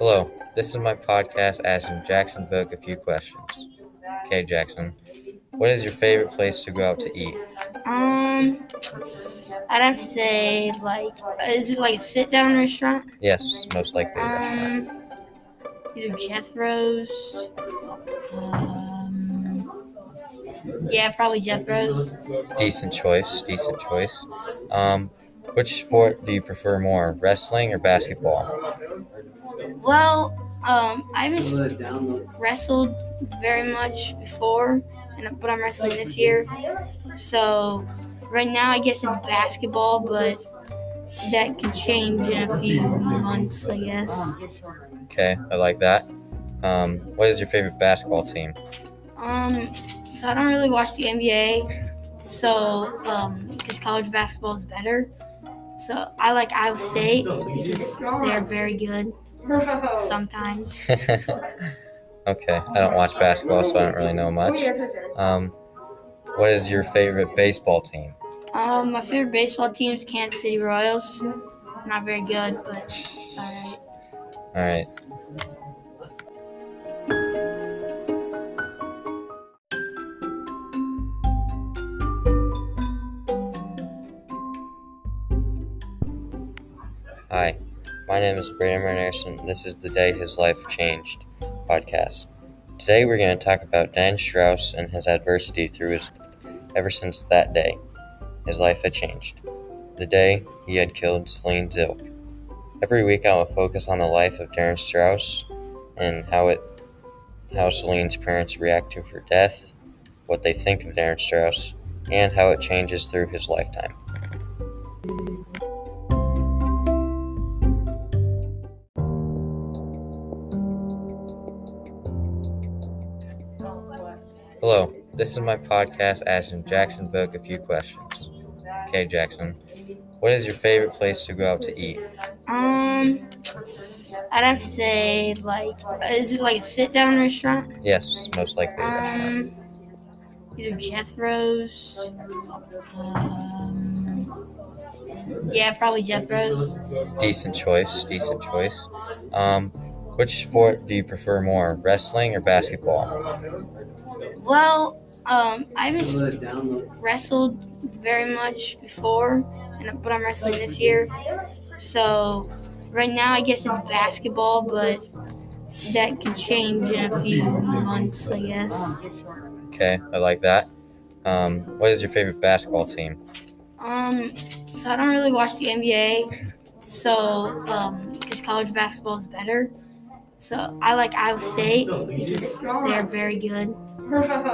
Hello, this is my podcast asking Jackson Book a few questions. Okay, Jackson, what is your favorite place to go out to eat? Um, I'd have to say like, is it like a sit-down restaurant? Yes, most likely a restaurant. Um, either Jethro's. Um, yeah, probably Jethro's. Decent choice, decent choice. Um, which sport do you prefer more, wrestling or basketball? Well, um, I haven't wrestled very much before, and but I'm wrestling this year. So right now, I guess it's basketball, but that can change in a few months, I guess. Okay, I like that. Um, what is your favorite basketball team? Um, so I don't really watch the NBA, so um, because college basketball is better. So I like Iowa State because they're very good sometimes. okay, I don't watch basketball, so I don't really know much. Um, what is your favorite baseball team? Um, my favorite baseball team is Kansas City Royals. Not very good, but alright. All right. Hi, my name is Brandon Anderson. This is the Day His Life Changed podcast. Today we're going to talk about Dan Strauss and his adversity through his ever since that day. His life had changed. The day he had killed Celine Zilk. Every week I will focus on the life of Darin Strauss and how it how Celine's parents react to her death, what they think of Darin Strauss, and how it changes through his lifetime. Hello, this is my podcast asking Jackson Book a few questions. Okay, Jackson, what is your favorite place to go out to eat? Um, I'd have to say like, is it like a sit-down restaurant? Yes, most likely a restaurant. Um, either Jethro's. Um, yeah, probably Jethro's. Decent choice, decent choice. Um, which sport do you prefer more, wrestling or basketball? Well, um, I haven't wrestled very much before, and but I'm wrestling this year. So right now, I guess it's basketball, but that can change in a few months, I guess. Okay, I like that. Um, what is your favorite basketball team? Um, so I don't really watch the NBA, so um, because college basketball is better. So I like Iowa State because they're very good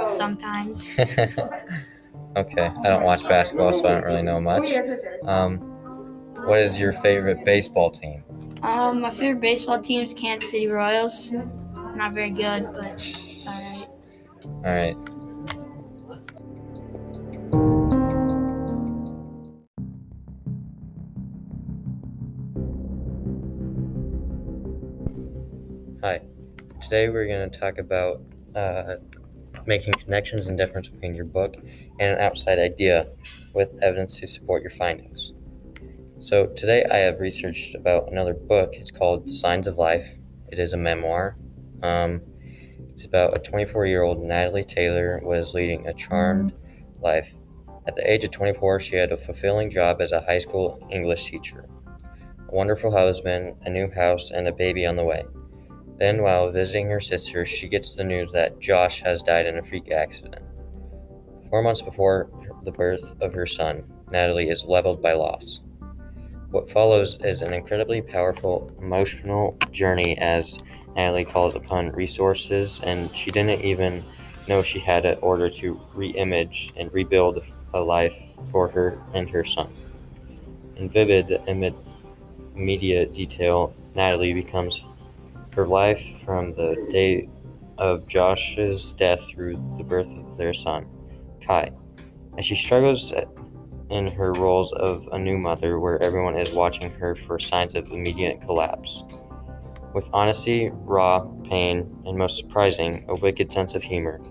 sometimes. okay, I don't watch basketball, so I don't really know much. Um, what is your favorite baseball team? Um, my favorite baseball team is Kansas City Royals. Not very good, but alright. All right. Hi. Today we're going to talk about uh, making connections and difference between your book and an outside idea with evidence to support your findings. So today I have researched about another book. It's called Signs of Life. It is a memoir. Um, it's about a 24-year-old Natalie Taylor was leading a charmed life. At the age of 24, she had a fulfilling job as a high school English teacher, a wonderful husband, a new house, and a baby on the way. Then, while visiting her sister, she gets the news that Josh has died in a freak accident. Four months before the birth of her son, Natalie is leveled by loss. What follows is an incredibly powerful emotional journey as Natalie calls upon resources, and she didn't even know she had in order to re image and rebuild a life for her and her son. In vivid, immediate detail, Natalie becomes her life from the day of Josh's death through the birth of their son, Kai. As she struggles in her roles of a new mother, where everyone is watching her for signs of immediate collapse. With honesty, raw pain, and most surprising, a wicked sense of humor,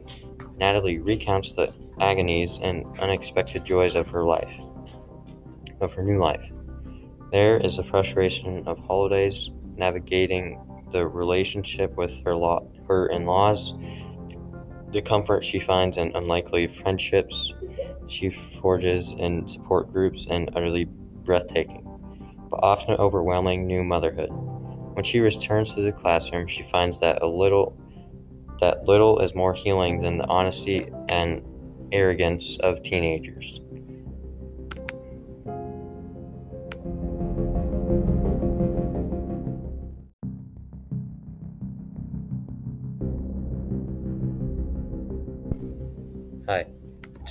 Natalie recounts the agonies and unexpected joys of her life, of her new life. There is the frustration of holidays, navigating the relationship with her law, her in-laws, the comfort she finds in unlikely friendships she forges in support groups, and utterly breathtaking, but often overwhelming new motherhood. When she returns to the classroom, she finds that a little that little is more healing than the honesty and arrogance of teenagers.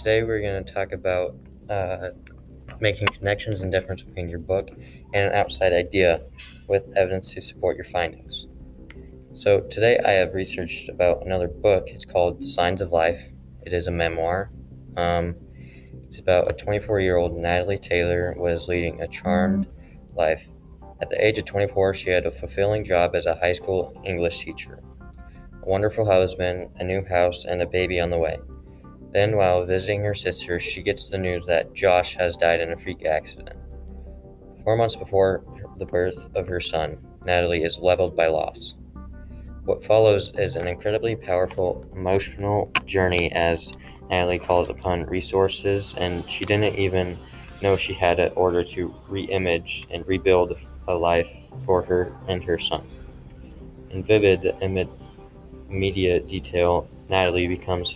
Today we're going to talk about uh, making connections and difference between your book and an outside idea with evidence to support your findings. So, today I have researched about another book. It's called Signs of Life. It is a memoir. Um, it's about a 24 year old Natalie Taylor was leading a charmed life. At the age of 24, she had a fulfilling job as a high school English teacher, a wonderful husband, a new house, and a baby on the way. Then, while visiting her sister, she gets the news that Josh has died in a freak accident. Four months before the birth of her son, Natalie is leveled by loss. What follows is an incredibly powerful emotional journey as Natalie calls upon resources, and she didn't even know she had an order to re-image and rebuild a life for her and her son. In vivid, immediate detail, Natalie becomes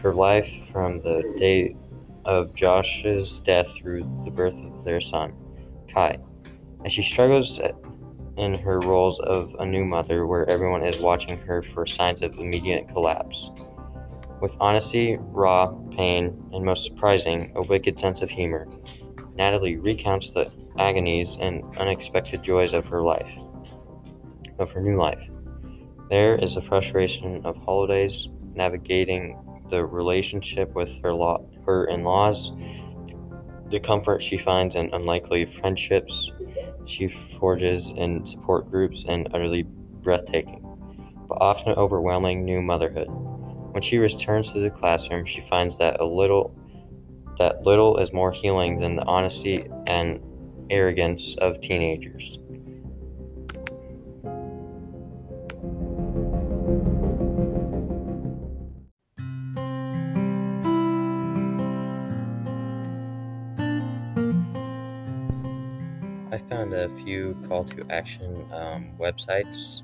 her life from the day of Josh's death through the birth of their son, Kai. As she struggles in her roles of a new mother where everyone is watching her for signs of immediate collapse. With honesty, raw pain, and most surprising, a wicked sense of humor, Natalie recounts the agonies and unexpected joys of her life, of her new life. There is the frustration of holidays, navigating the relationship with her law, her in-laws, the comfort she finds in unlikely friendships she forges in support groups, and utterly breathtaking, but often overwhelming new motherhood. When she returns to the classroom, she finds that a little that little is more healing than the honesty and arrogance of teenagers. I found a few call to action um, websites.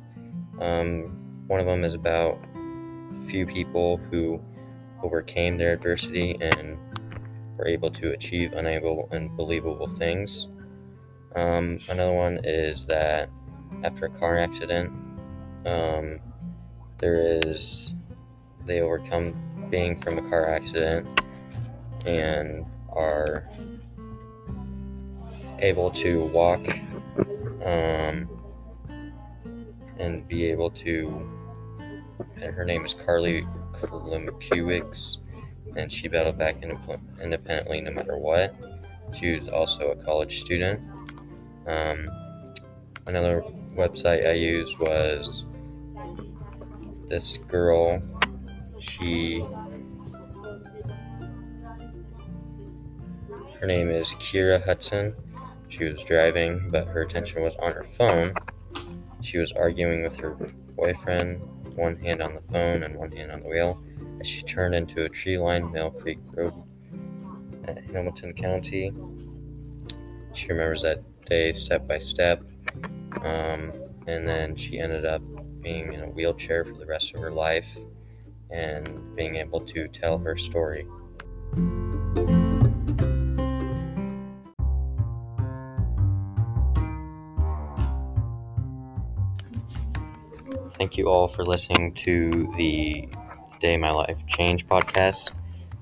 Um, one of them is about a few people who overcame their adversity and were able to achieve unable and believable things. Um, another one is that after a car accident, um, there is they overcome being from a car accident and are able to walk um, and be able to. And her name is Carly Klimkiewicz, and she battled back independently no matter what. She was also a college student. Um, another website I used was this girl. She her name is Kira Hudson she was driving, but her attention was on her phone. She was arguing with her boyfriend, one hand on the phone and one hand on the wheel, as she turned into a tree lined Mill Creek Road at Hamilton County. She remembers that day step by step, um, and then she ended up being in a wheelchair for the rest of her life and being able to tell her story. Thank you all for listening to the Day My Life Change podcast.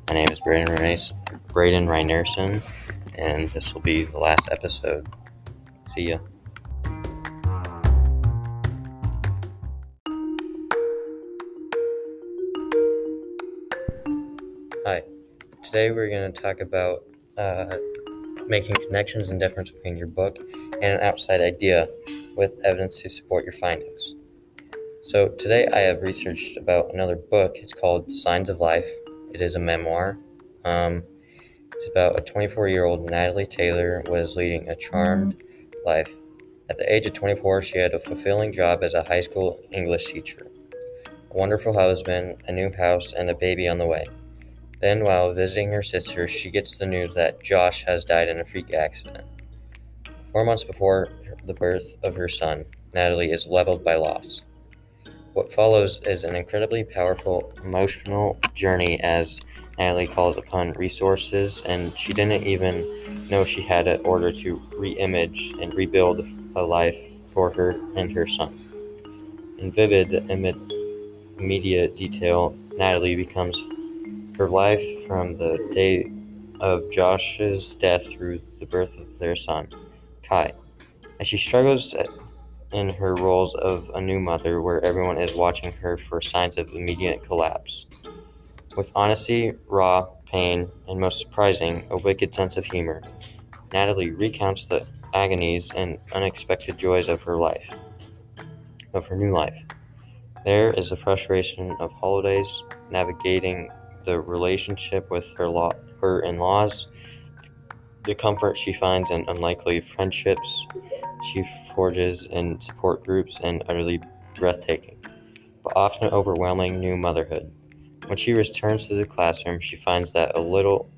My name is Braden, Renes- Braden Reinerson, and this will be the last episode. See ya. Hi. Today we're going to talk about uh, making connections and difference between your book and an outside idea with evidence to support your findings. So, today I have researched about another book. It's called Signs of Life. It is a memoir. Um, it's about a 24 year old Natalie Taylor was leading a charmed life. At the age of 24, she had a fulfilling job as a high school English teacher, a wonderful husband, a new house, and a baby on the way. Then, while visiting her sister, she gets the news that Josh has died in a freak accident. Four months before the birth of her son, Natalie is leveled by loss. What follows is an incredibly powerful emotional journey as Natalie calls upon resources, and she didn't even know she had an order to re-image and rebuild a life for her and her son. In vivid, immediate detail, Natalie becomes her life from the day of Josh's death through the birth of their son, Kai. As she struggles in her roles of a new mother, where everyone is watching her for signs of immediate collapse. With honesty, raw, pain, and most surprising, a wicked sense of humor, Natalie recounts the agonies and unexpected joys of her life, of her new life. There is the frustration of holidays, navigating the relationship with her law, her in-laws, the comfort she finds in unlikely friendships she forges in support groups, and utterly breathtaking, but often overwhelming new motherhood. When she returns to the classroom, she finds that a little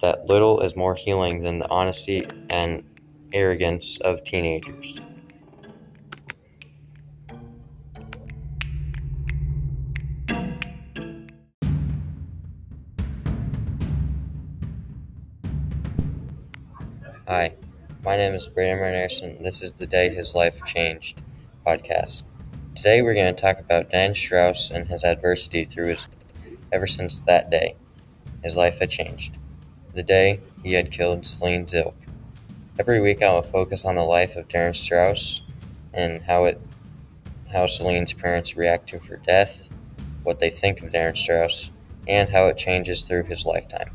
that little is more healing than the honesty and arrogance of teenagers. Hi, my name is Brandon Anderson. This is the Day His Life Changed podcast. Today we're going to talk about Dan Strauss and his adversity through his ever since that day. His life had changed. The day he had killed Celine Zilk. Every week I will focus on the life of Darin Strauss and how it how Celine's parents react to her death, what they think of Darin Strauss, and how it changes through his lifetime.